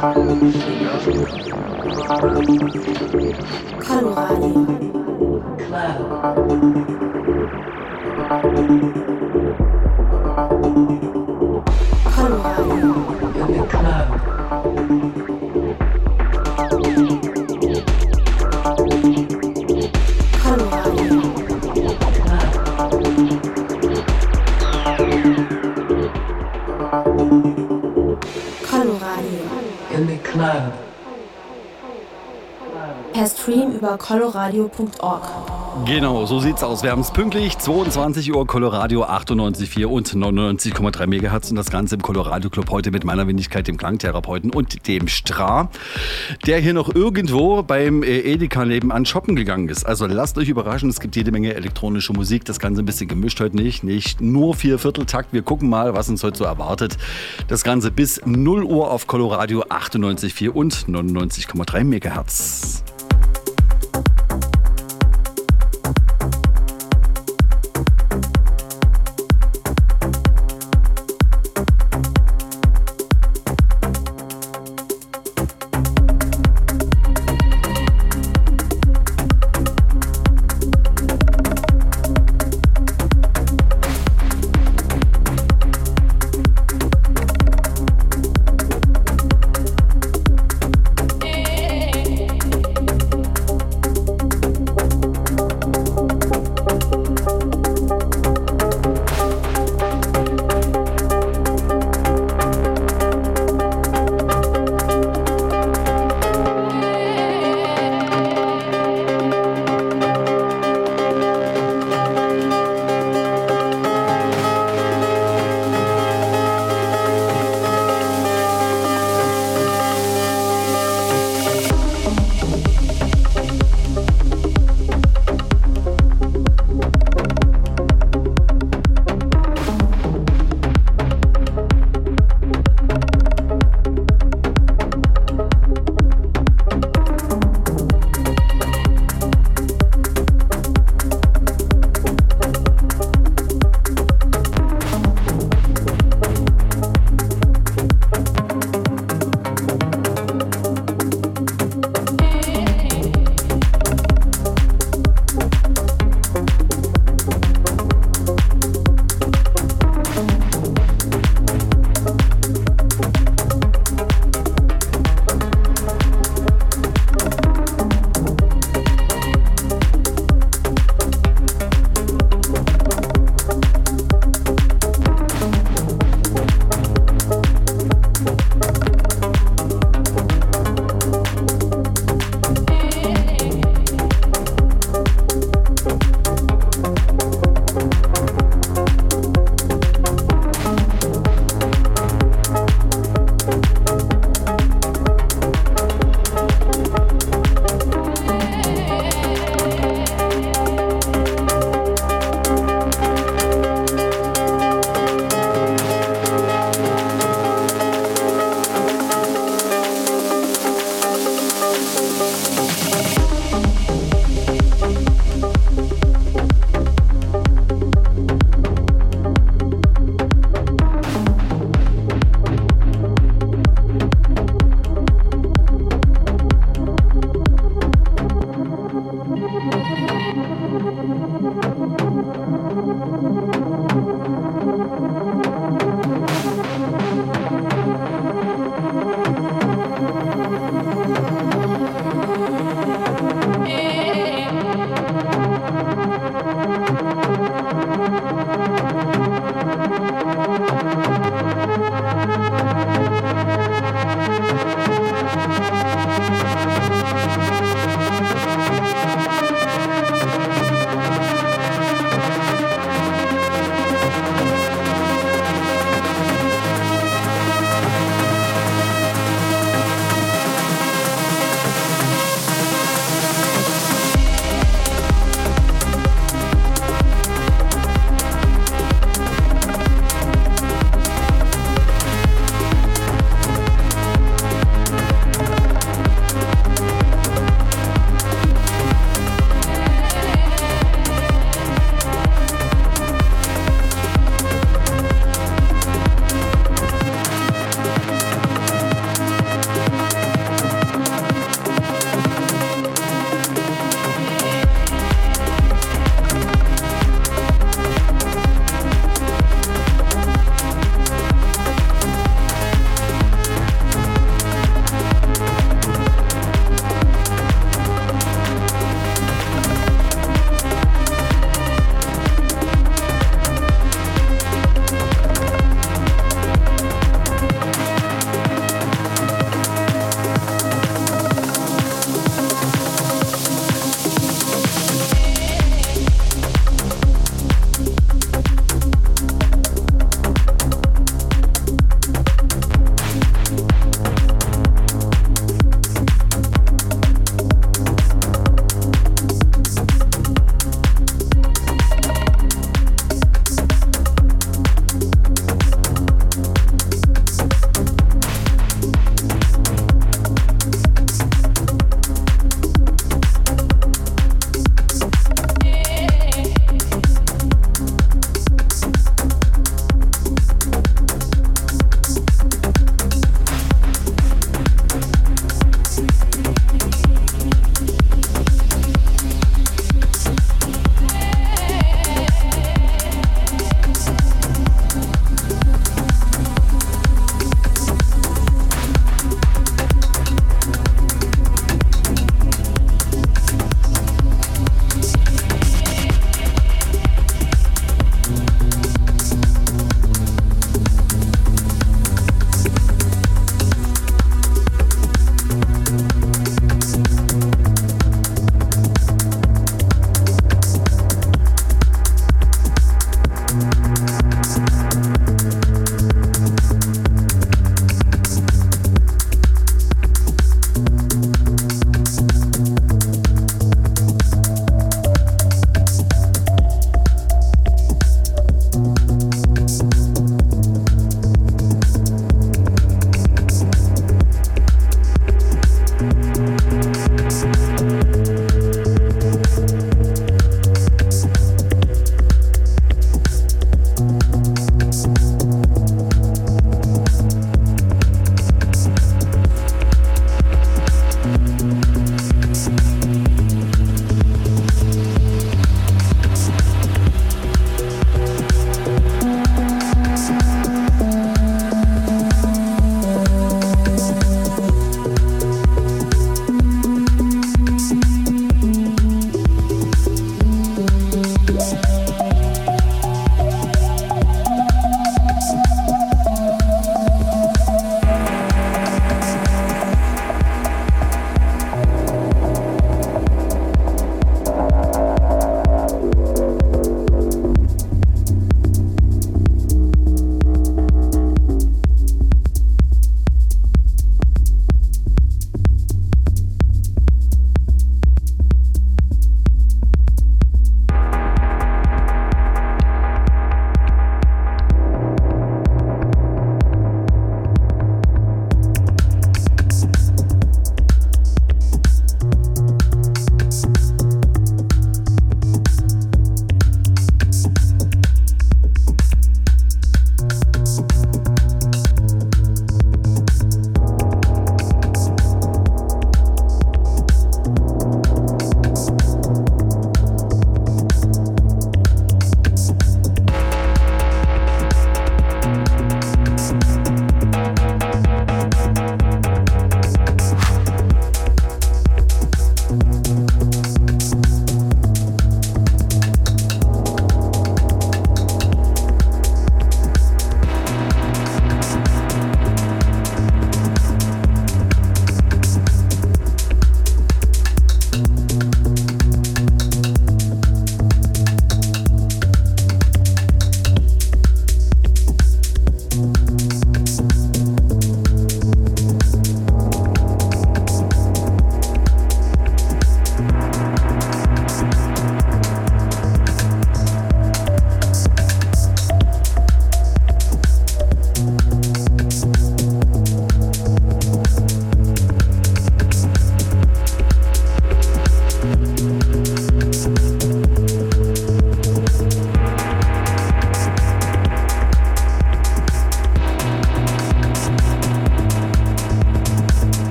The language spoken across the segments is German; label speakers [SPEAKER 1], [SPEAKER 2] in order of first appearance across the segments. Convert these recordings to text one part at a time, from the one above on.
[SPEAKER 1] 看ルマは。coloradio.org.
[SPEAKER 2] Genau, so sieht's aus. Wir haben es pünktlich, 22 Uhr, Coloradio 98,4 und 99,3 MHz und das Ganze im Coloradio Club heute mit meiner Wendigkeit, dem Klangtherapeuten und dem Stra, der hier noch irgendwo beim äh, Edeka nebenan shoppen gegangen ist. Also lasst euch überraschen, es gibt jede Menge elektronische Musik, das Ganze ein bisschen gemischt heute nicht, nicht nur vier Vierteltakt. Wir gucken mal, was uns heute so erwartet. Das Ganze bis 0 Uhr auf Coloradio 98,4 und 99,3 MHz.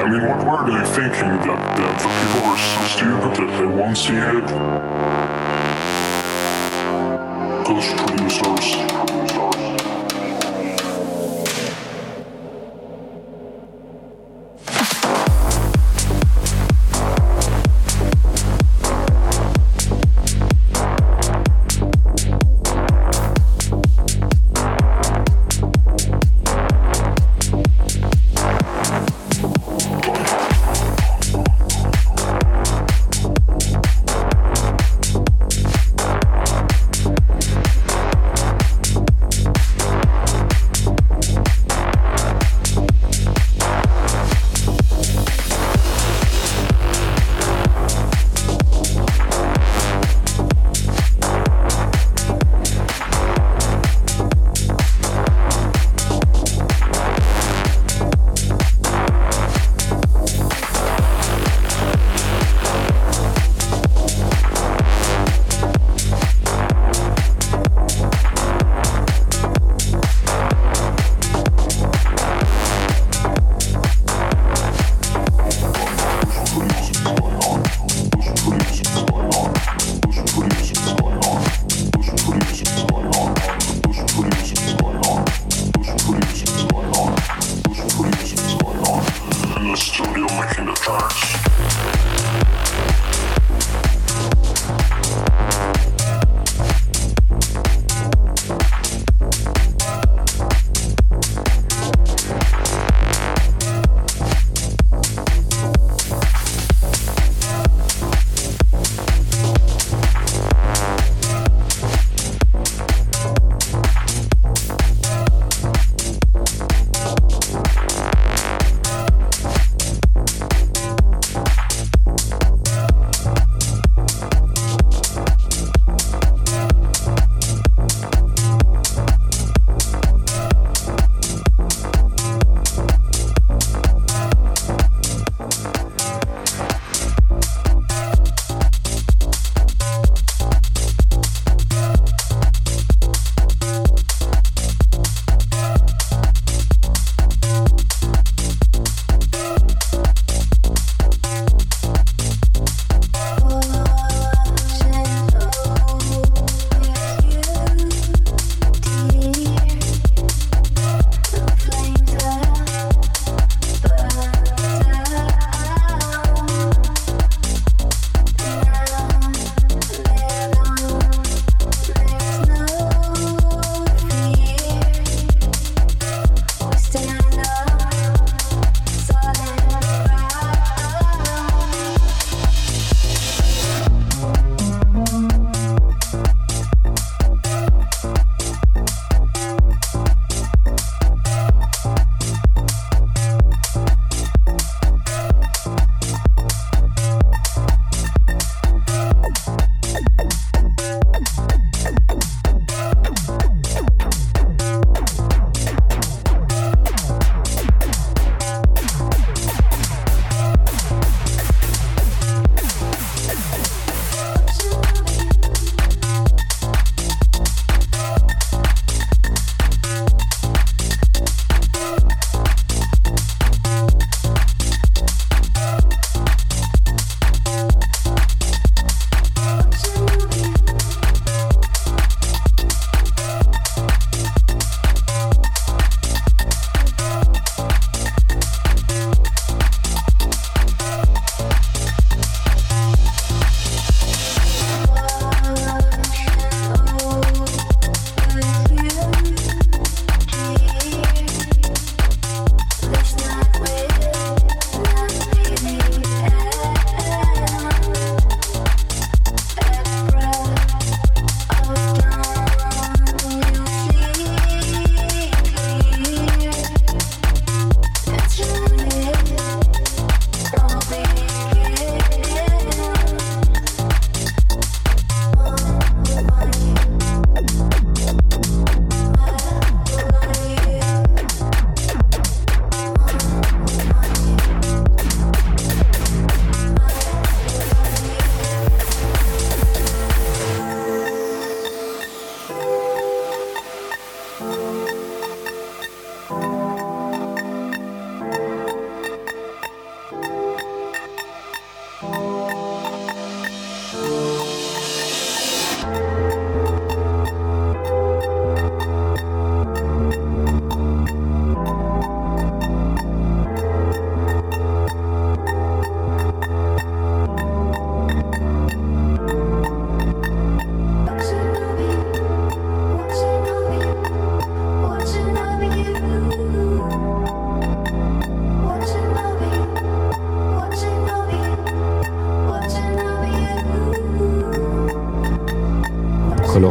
[SPEAKER 1] I mean, what were they thinking that, that the people
[SPEAKER 3] are so stupid that they won't see it? Those.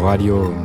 [SPEAKER 4] Coloradio,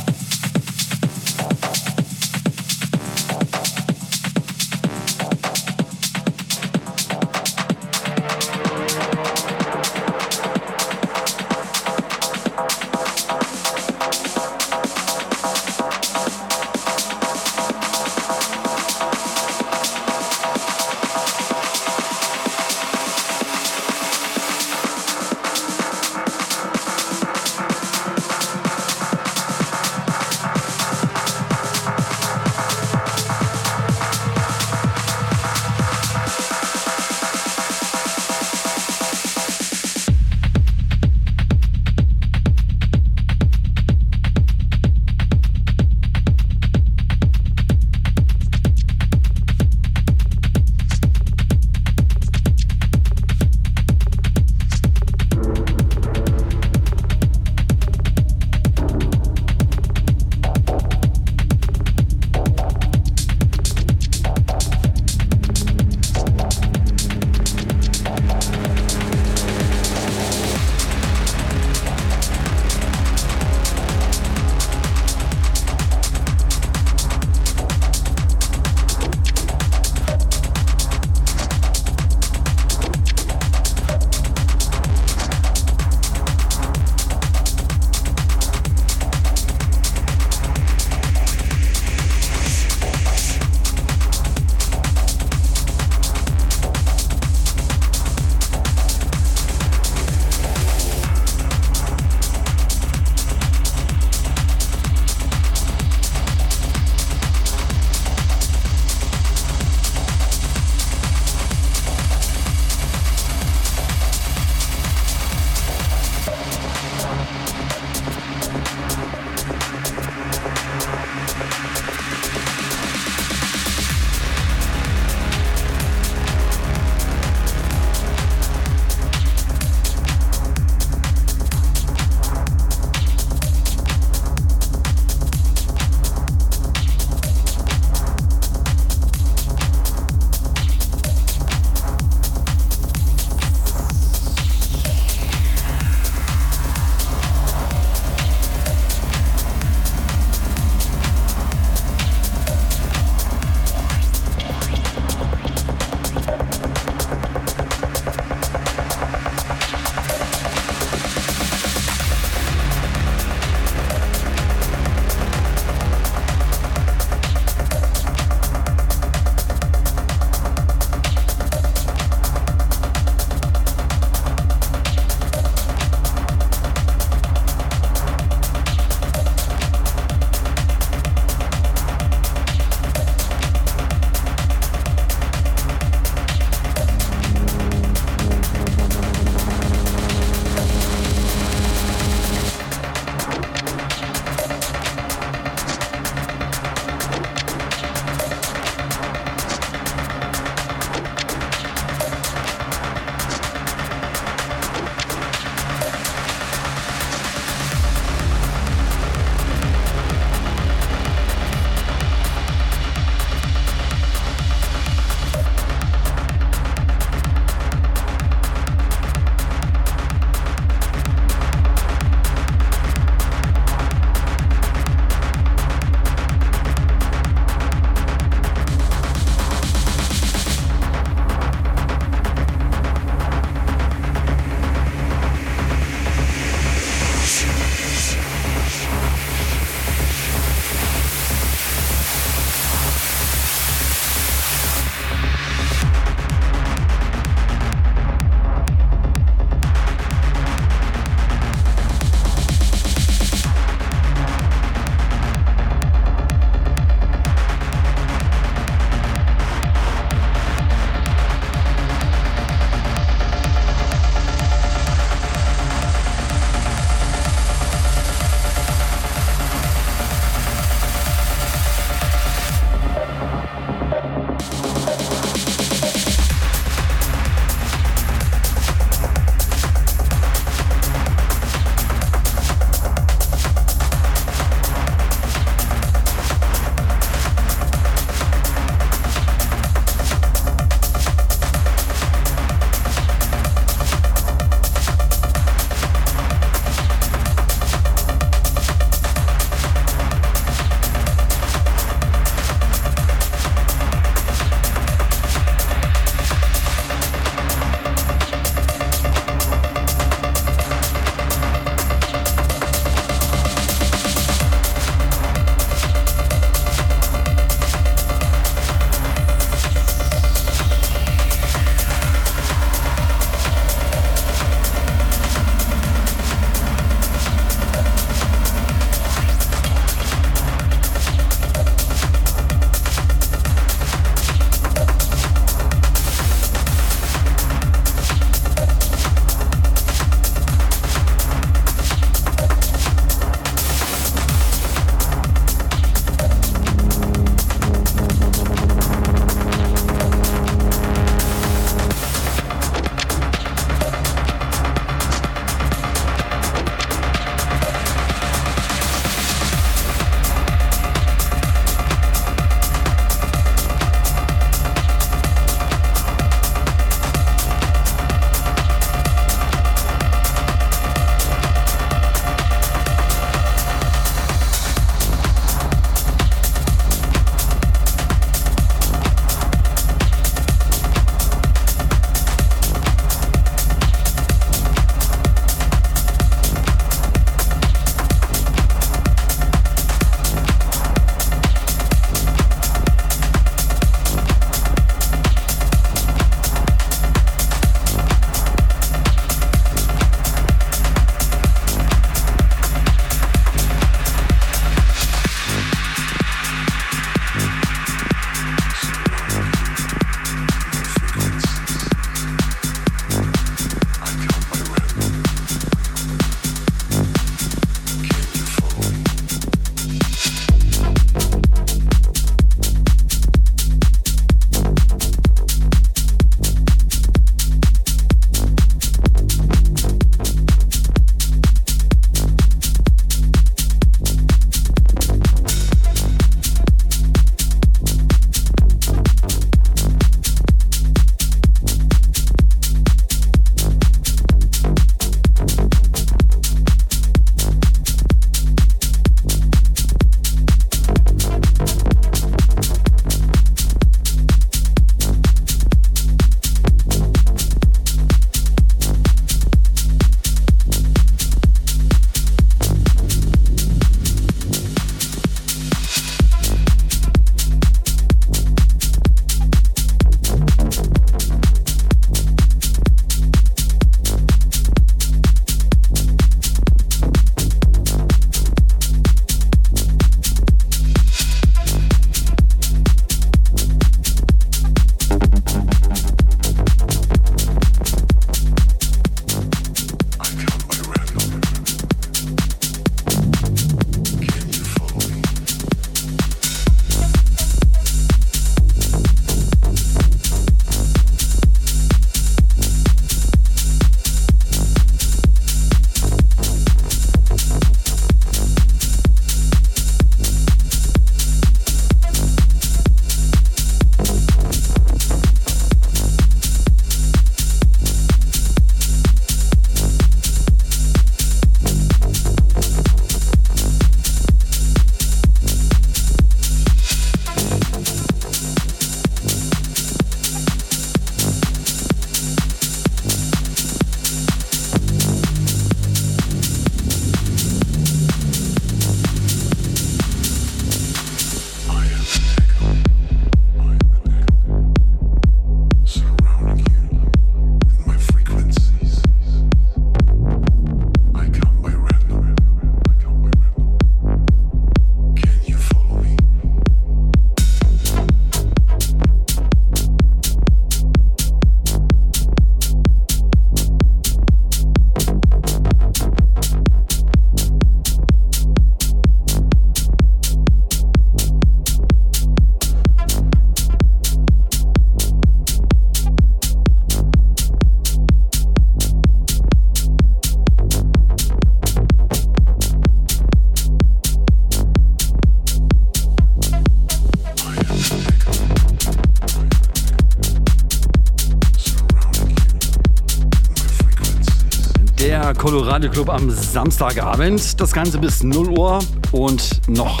[SPEAKER 2] Colorado Club am Samstagabend. Das Ganze bis 0 Uhr und noch,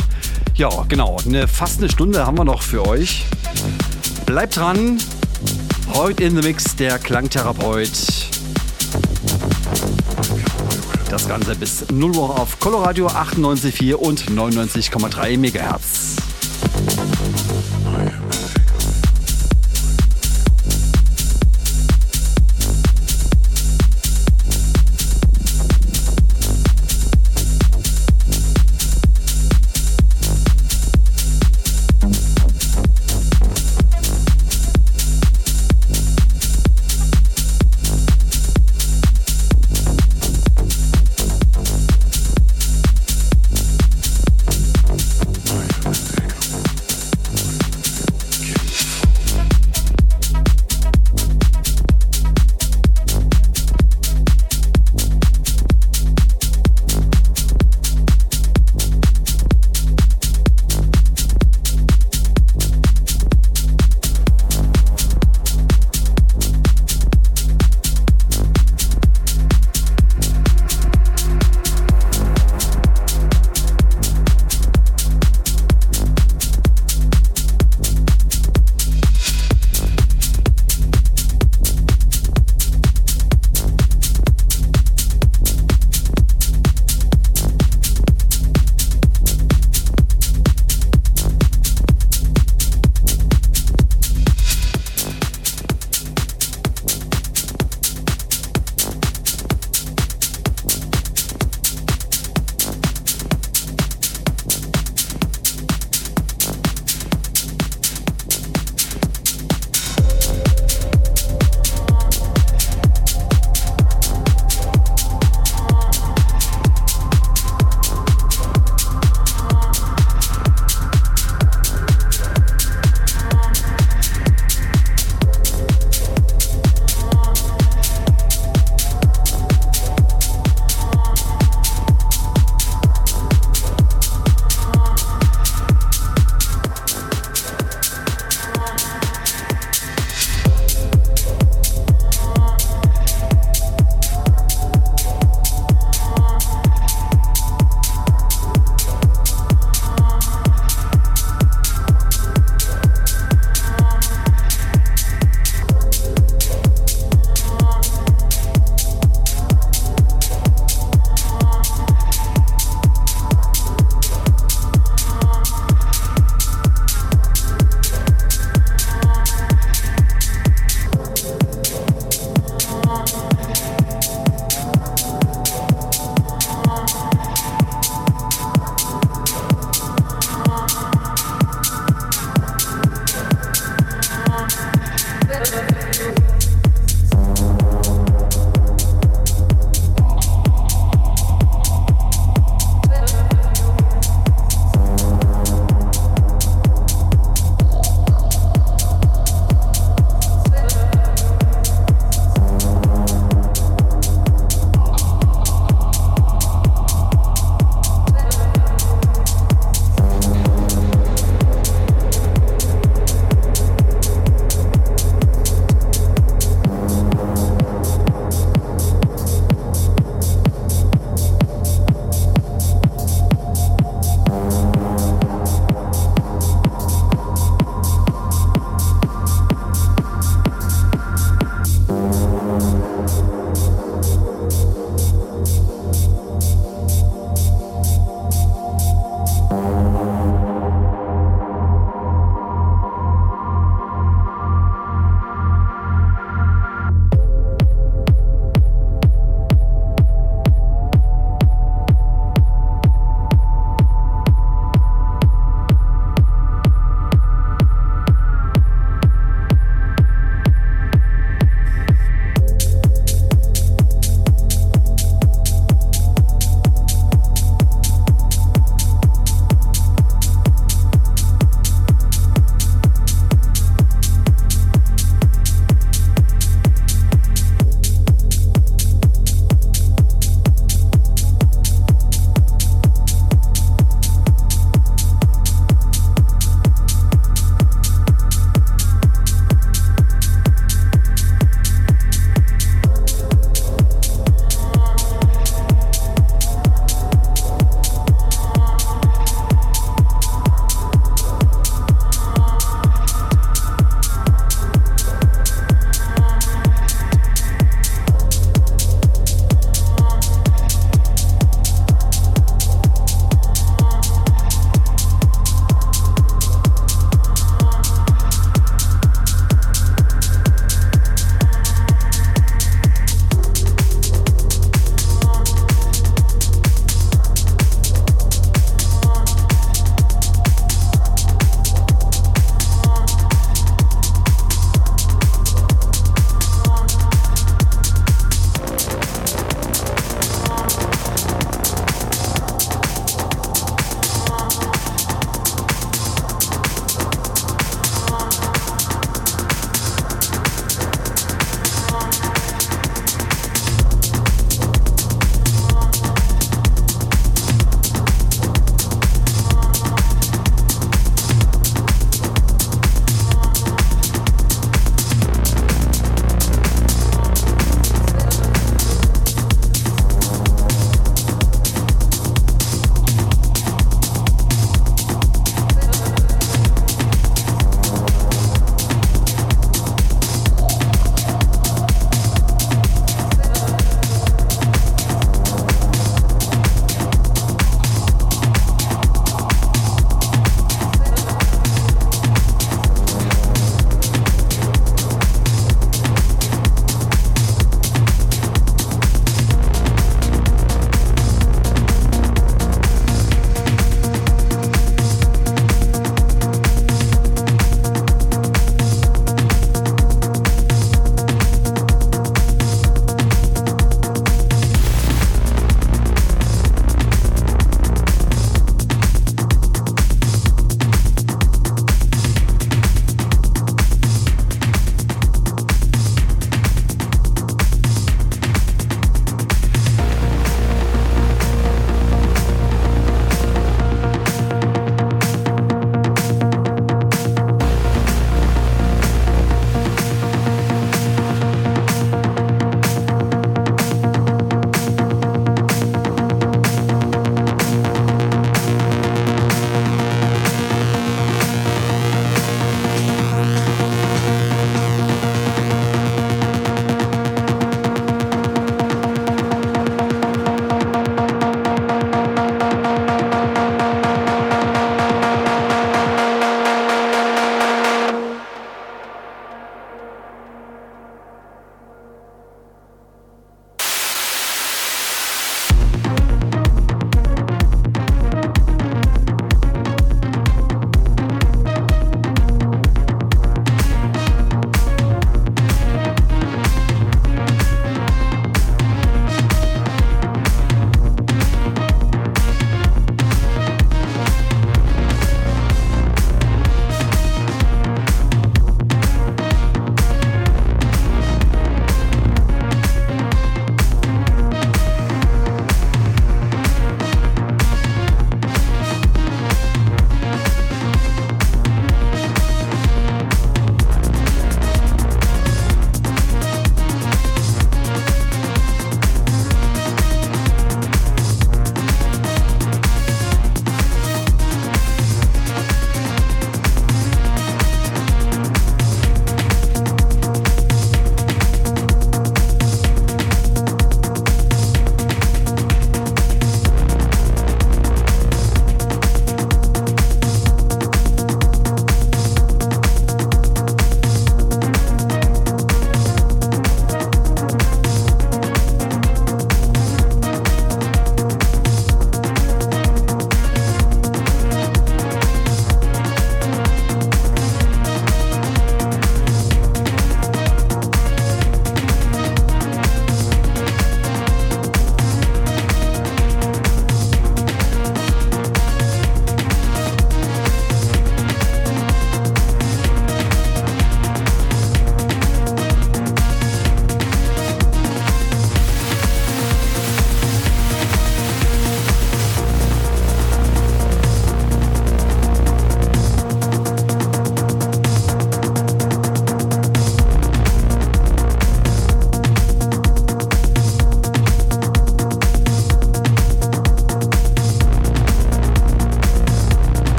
[SPEAKER 2] ja, genau, eine, fast eine Stunde haben wir noch für euch. Bleibt dran. Heute in the Mix der Klangtherapeut. Das Ganze bis 0 Uhr auf Coloradio 98,4 und 99,3 MHz.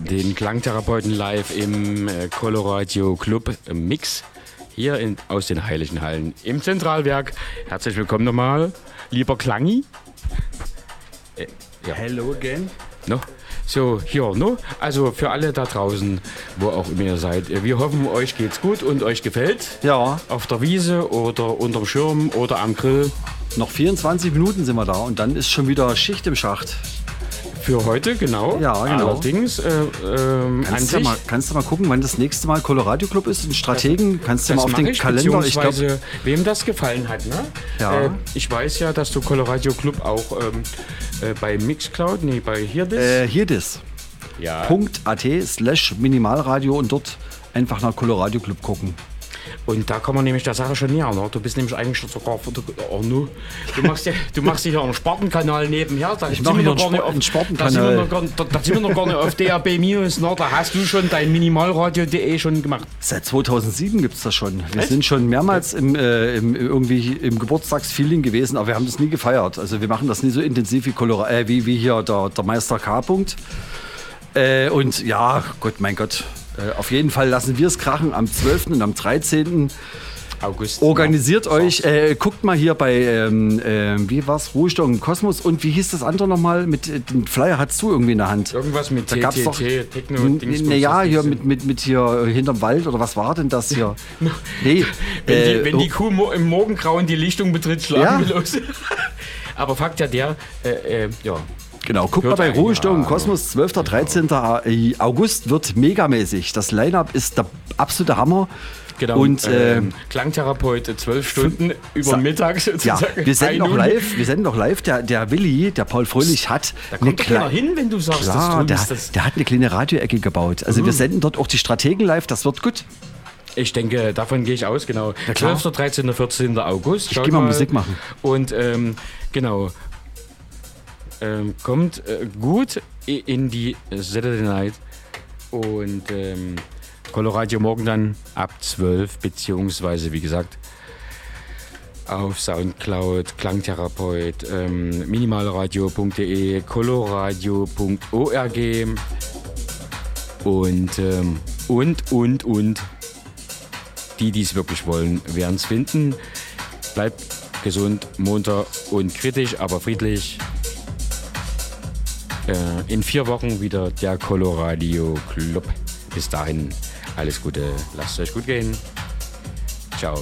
[SPEAKER 5] Den Klangtherapeuten live im äh, Coloradio Club Mix hier in, aus den Heiligen Hallen im Zentralwerk. Herzlich willkommen nochmal, lieber Klangi.
[SPEAKER 2] Äh, ja. Hello again.
[SPEAKER 5] No? So, hier, no? Also für alle da draußen, wo auch immer ihr seid, wir hoffen, euch geht's gut und euch gefällt.
[SPEAKER 2] Ja.
[SPEAKER 5] Auf der Wiese oder unterm Schirm oder am Grill.
[SPEAKER 2] Noch 24 Minuten sind wir da und dann ist schon wieder Schicht im Schacht.
[SPEAKER 5] Für heute, genau.
[SPEAKER 2] Ja, genau.
[SPEAKER 5] Allerdings, äh,
[SPEAKER 2] ähm, kannst, du mal, kannst du mal gucken, wann das nächste Mal Colorado Club ist? Ein Strategen, kannst du mal auf den
[SPEAKER 5] ich,
[SPEAKER 2] Kalender.
[SPEAKER 5] Ich glaube, wem das gefallen hat. Ne?
[SPEAKER 2] Ja.
[SPEAKER 5] Äh, ich weiß ja, dass du Colorado Club auch ähm, äh, bei Mixcloud, nee, bei Hirdis.
[SPEAKER 2] Äh, Hirdis.
[SPEAKER 5] Ja.
[SPEAKER 2] .at slash Minimalradio und dort einfach nach Colorado Club gucken.
[SPEAKER 5] Und da kann man nämlich der Sache schon näher. Ne? Du bist nämlich eigentlich sogar oh, no. du, machst ja, du machst dich ja einen Spartenkanal nebenher. Da
[SPEAKER 2] ich mache
[SPEAKER 5] noch
[SPEAKER 2] einen,
[SPEAKER 5] gar nicht
[SPEAKER 2] einen
[SPEAKER 5] auf,
[SPEAKER 2] Spartenkanal.
[SPEAKER 5] Da sind, wir noch gar, da, da sind wir noch gar nicht auf DAB Minus. Ne? Da hast du schon dein Minimalradio.de schon gemacht.
[SPEAKER 2] Seit 2007 gibt es das schon. Wir Echt? sind schon mehrmals im, äh, im, irgendwie im Geburtstagsfeeling gewesen, aber wir haben das nie gefeiert. Also wir machen das nie so intensiv wie, Colora äh, wie, wie hier der, der Meister K. -Punkt. Äh, und ja, Gott, mein Gott, auf jeden Fall lassen wir es krachen am 12. und am 13.
[SPEAKER 5] August.
[SPEAKER 2] Organisiert ja. euch, äh, guckt mal hier bei, ähm, äh, wie war's, Ruhestörung Kosmos und wie hieß das andere nochmal? Mit äh, den Flyer hattest du irgendwie in der Hand.
[SPEAKER 5] Irgendwas mit
[SPEAKER 2] da gab's doch,
[SPEAKER 5] Techno,
[SPEAKER 2] Naja, hier mit, mit, mit hier hinterm Wald oder was war denn das hier?
[SPEAKER 5] nee, wenn, die, äh, wenn die Kuh mo im Morgengrauen die Lichtung betritt, schlagen
[SPEAKER 2] ja?
[SPEAKER 5] wir los. Aber Fakt ja der, äh, ja,
[SPEAKER 2] Genau, guck mal bei Ruhestörung. Kosmos, 12. 13. August wird megamäßig. Das Line-Up ist der absolute Hammer.
[SPEAKER 5] Genau. Und äh, ähm, Klangtherapeut zwölf Stunden über Mittag
[SPEAKER 2] sozusagen. Ja, wir senden noch live. Wir senden noch live. Der, der Willi, der Paul Fröhlich hat
[SPEAKER 5] da kommt eine kleine hin, wenn du sagst,
[SPEAKER 2] klar, der, der, hat eine kleine Radioecke gebaut. Also mhm. wir senden dort auch die Strategen live. Das wird gut.
[SPEAKER 5] Ich denke, davon gehe ich aus, genau. Ja, 12., 13., 14. August.
[SPEAKER 2] Ich gehe mal, mal Musik machen.
[SPEAKER 5] Und ähm, genau, ähm, kommt äh, gut in die Saturday Night und ähm, Coloradio morgen dann ab 12 beziehungsweise wie gesagt auf Soundcloud, Klangtherapeut, ähm, minimalradio.de, coloradio.org und, ähm, und, und, und die, die es wirklich wollen, werden es finden. Bleibt gesund, munter und kritisch, aber friedlich äh, in vier Wochen wieder der Coloradio Club. Bis dahin alles Gute, lasst es euch gut gehen. Ciao.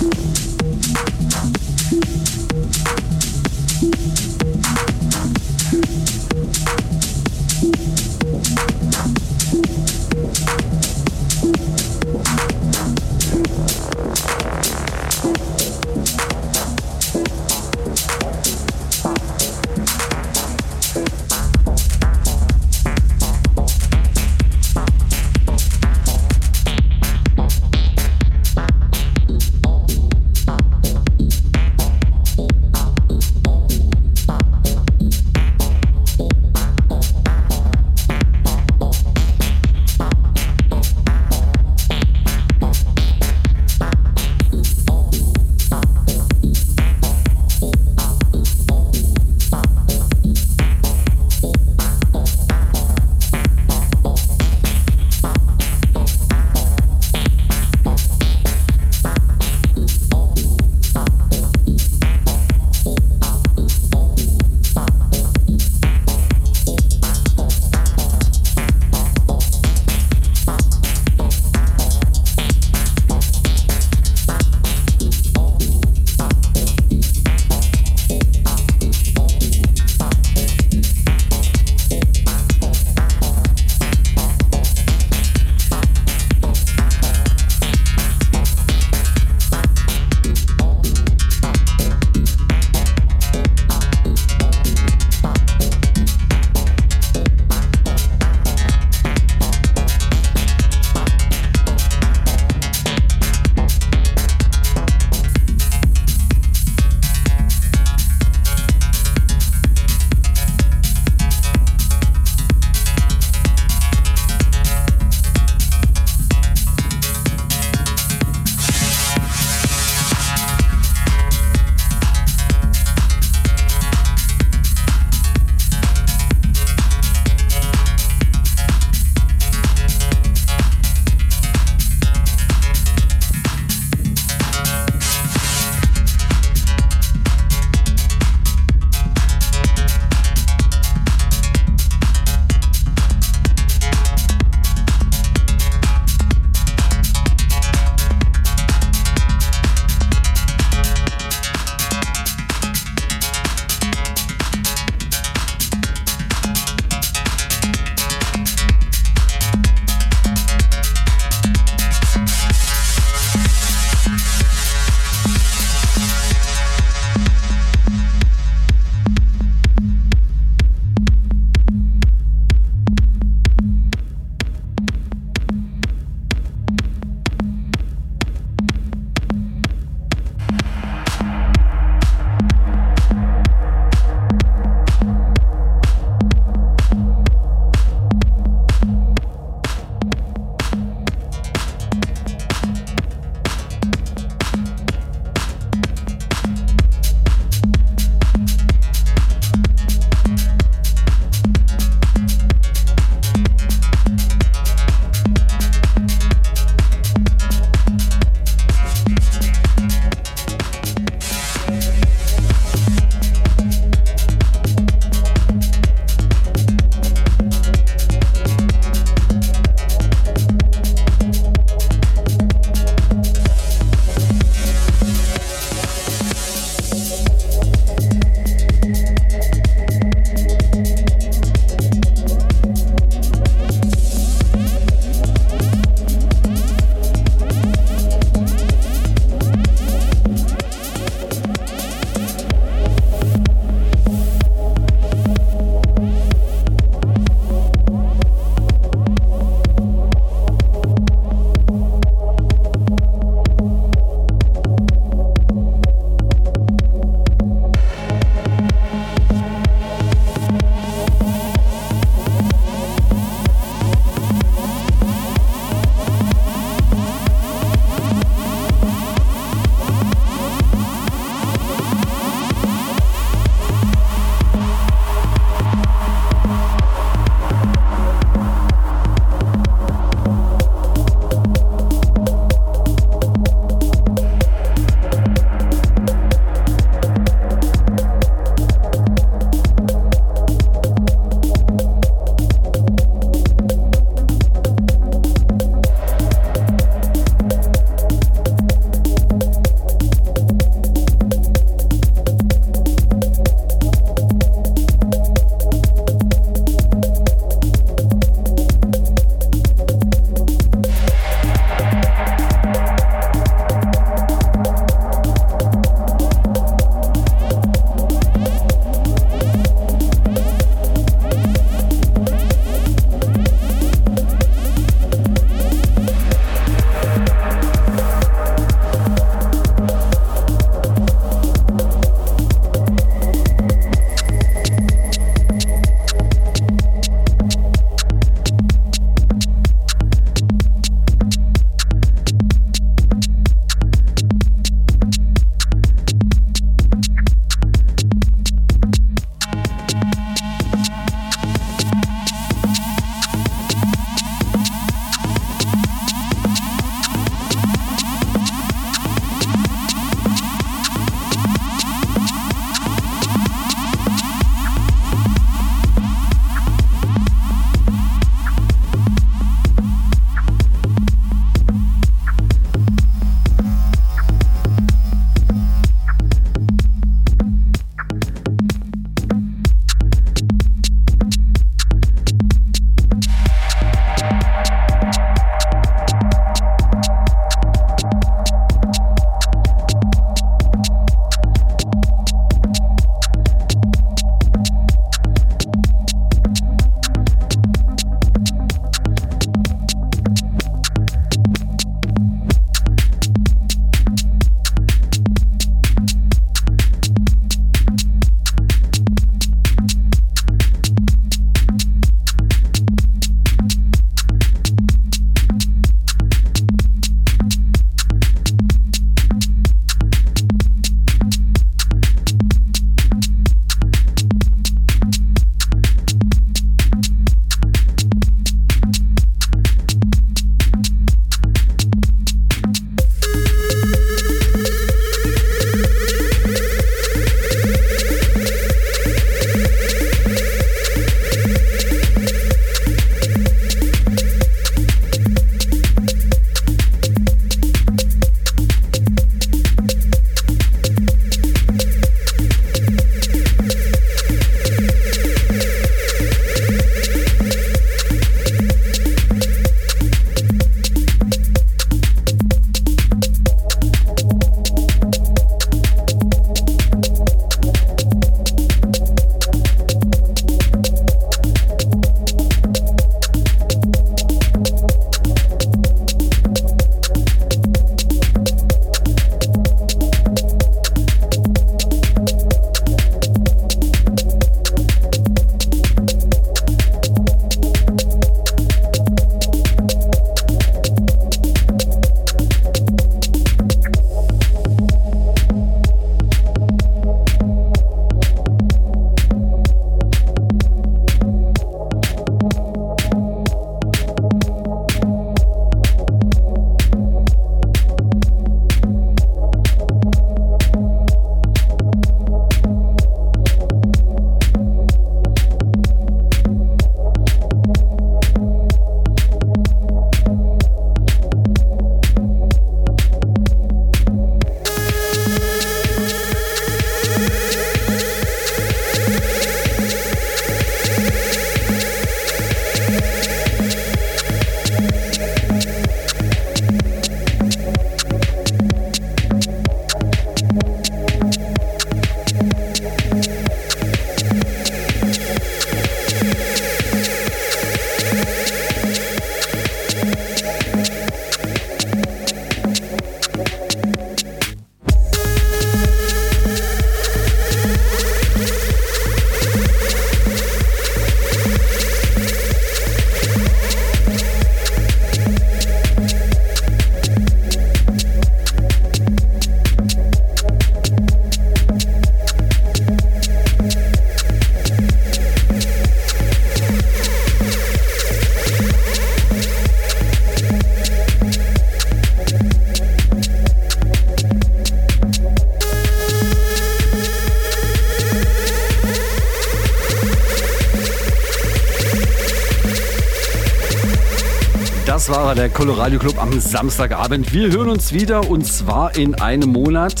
[SPEAKER 2] Der Colorado Club am Samstagabend. Wir hören uns wieder und zwar in einem Monat.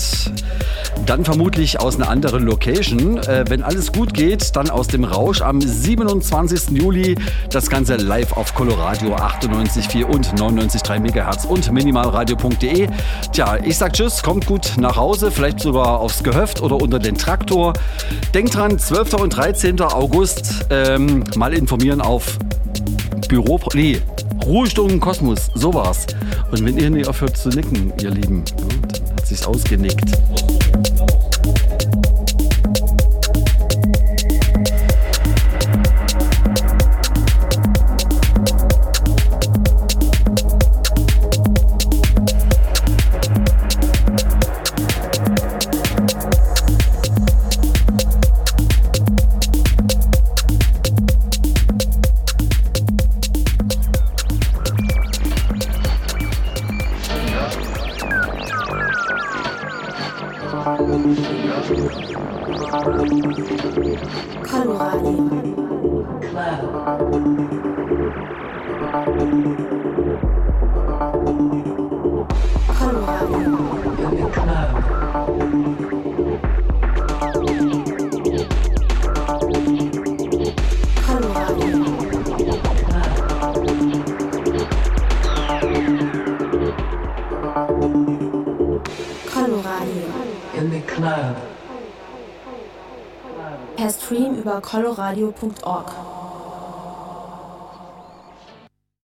[SPEAKER 2] Dann vermutlich aus einer anderen Location. Äh, wenn alles gut geht, dann aus dem Rausch am 27. Juli. Das Ganze live auf Coloradio 98,4 und 99,3 MHz und minimalradio.de. Tja, ich sag Tschüss, kommt gut nach Hause, vielleicht sogar aufs Gehöft oder unter den Traktor. Denkt dran, 12. und 13. August ähm, mal informieren auf Büro. Nee, Ruhestunden Kosmos, so war's. Und wenn ihr nicht aufhört zu nicken, ihr Lieben, dann hat sich's ausgenickt.
[SPEAKER 6] coloradio.org.